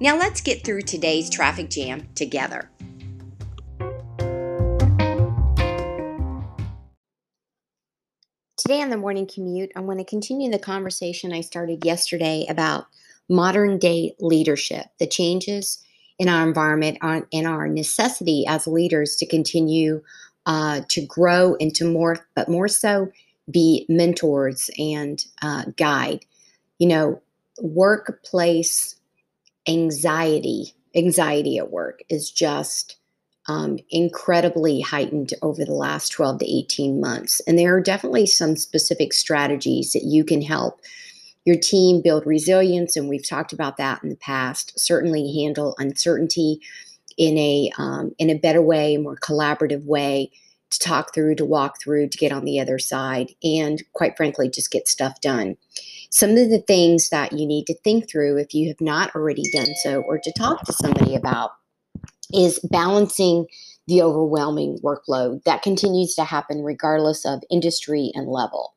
Now let's get through today's traffic jam together. Today on the morning commute, I want to continue the conversation I started yesterday about modern day leadership, the changes in our environment, and our necessity as leaders to continue uh, to grow and to more, but more so be mentors and uh, guide. You know, workplace anxiety, anxiety at work is just um, incredibly heightened over the last 12 to 18 months. And there are definitely some specific strategies that you can help your team build resilience. And we've talked about that in the past. Certainly handle uncertainty in a um, in a better way, a more collaborative way to talk through, to walk through, to get on the other side, and quite frankly, just get stuff done. Some of the things that you need to think through if you have not already done so, or to talk to somebody about, is balancing the overwhelming workload that continues to happen regardless of industry and level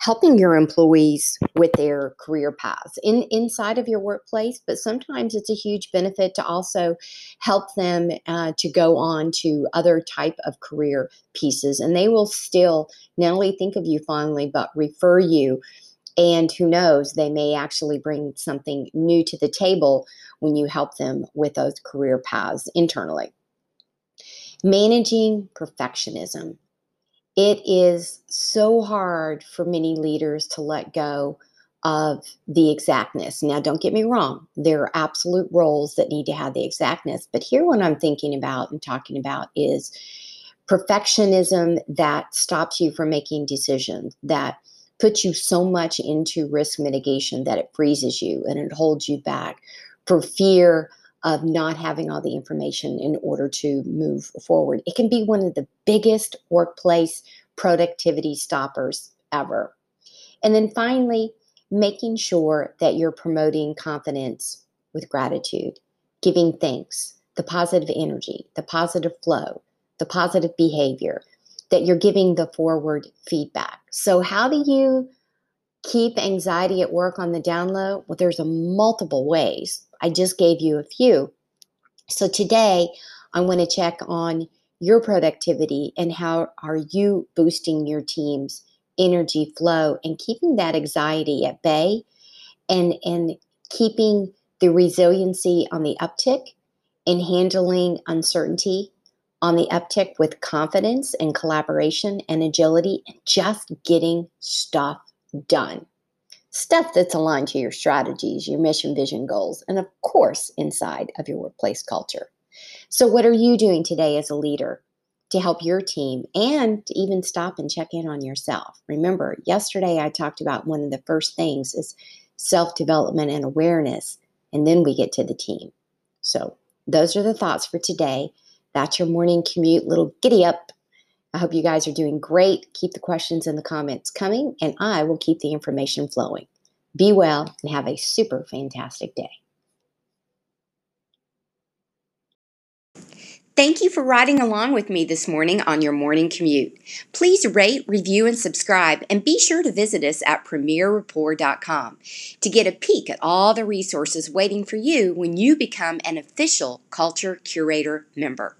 helping your employees with their career paths in inside of your workplace but sometimes it's a huge benefit to also help them uh, to go on to other type of career pieces and they will still not only think of you fondly but refer you and who knows they may actually bring something new to the table when you help them with those career paths internally. Managing perfectionism it is so hard for many leaders to let go of the exactness. Now, don't get me wrong, there are absolute roles that need to have the exactness. But here, what I'm thinking about and talking about is perfectionism that stops you from making decisions, that puts you so much into risk mitigation that it freezes you and it holds you back for fear of not having all the information in order to move forward. It can be one of the biggest workplace productivity stoppers ever. And then finally, making sure that you're promoting confidence with gratitude, giving thanks, the positive energy, the positive flow, the positive behavior, that you're giving the forward feedback. So, how do you keep anxiety at work on the down low? Well, there's a multiple ways. I just gave you a few. So today, I want to check on your productivity and how are you boosting your team's energy flow and keeping that anxiety at bay and and keeping the resiliency on the uptick and handling uncertainty on the uptick with confidence and collaboration and agility and just getting stuff done stuff that's aligned to your strategies, your mission, vision, goals, and of course, inside of your workplace culture. So, what are you doing today as a leader to help your team and to even stop and check in on yourself? Remember, yesterday I talked about one of the first things is self development and awareness, and then we get to the team. So, those are the thoughts for today. That's your morning commute, little giddy up I hope you guys are doing great. Keep the questions and the comments coming, and I will keep the information flowing. Be well and have a super fantastic day. Thank you for riding along with me this morning on your morning commute. Please rate, review, and subscribe, and be sure to visit us at premierrapport.com to get a peek at all the resources waiting for you when you become an official Culture Curator member.